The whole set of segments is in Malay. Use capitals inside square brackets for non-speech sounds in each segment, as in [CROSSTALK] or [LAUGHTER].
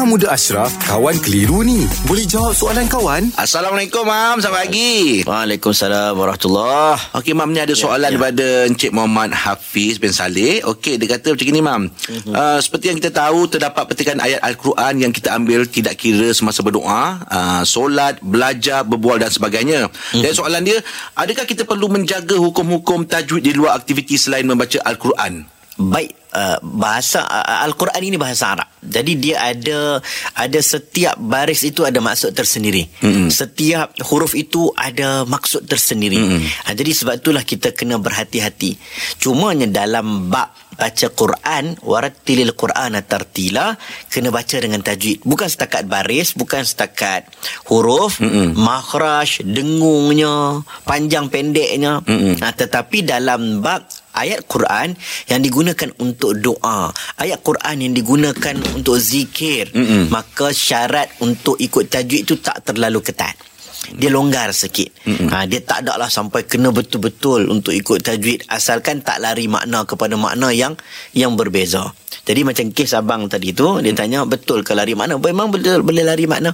Imam Muda Ashraf, kawan keliru ni. Boleh jawab soalan kawan? Assalamualaikum Mam Selamat pagi Waalaikumsalam warahmatullahi Okey Mam ni ada soalan ya. daripada Encik Muhammad Hafiz bin Saleh Okey dia kata macam ni Mam uh, Seperti yang kita tahu Terdapat petikan ayat Al-Quran Yang kita ambil Tidak kira semasa berdoa uh, Solat, belajar, berbual dan sebagainya Mhm. Dan soalan dia Adakah kita perlu menjaga hukum-hukum tajwid Di luar aktiviti selain membaca Al-Quran? Baik uh, bahasa uh, Al-Quran ini bahasa Arab. Jadi dia ada ada setiap baris itu ada maksud tersendiri. Mm-hmm. Setiap huruf itu ada maksud tersendiri. Mm-hmm. Jadi sebab itulah kita kena berhati-hati. Cumanya dalam bab baca Quran warattilil Quran tartila kena baca dengan tajwid bukan setakat baris bukan setakat huruf mm makhraj dengungnya panjang pendeknya ha, tetapi dalam bab ayat Quran yang digunakan untuk doa. Ayat Quran yang digunakan untuk zikir. Mm-mm. maka syarat untuk ikut tajwid itu tak terlalu ketat dia longgar sikit. Ha, dia tak ada lah sampai kena betul-betul untuk ikut tajwid asalkan tak lari makna kepada makna yang yang berbeza. Jadi macam kes abang tadi tu dia tanya betul ke lari makna? Memang betul boleh lari makna.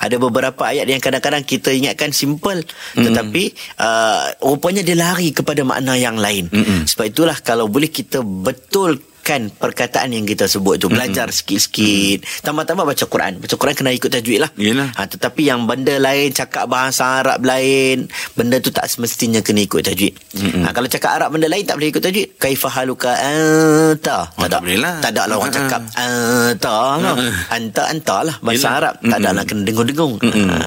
Ada beberapa ayat yang kadang-kadang kita ingatkan simple tetapi uh, rupanya dia lari kepada makna yang lain. Sebab itulah kalau boleh kita betul kan perkataan yang kita sebut tu belajar mm-hmm. sikit-sikit tambah-tambah baca Quran baca Quran kena ikut tajwid lah Yelah. ha, tetapi yang benda lain cakap bahasa Arab lain benda tu tak semestinya kena ikut tajwid mm-hmm. ha, kalau cakap Arab benda lain tak boleh ikut tajwid kaifahaluka anta Oh, tak boleh lah. tak ada lah orang Ha. cakap anta lah. [LAUGHS] anta anta lah bahasa Yelah. Arab tak ada lah kena dengung-dengung ha.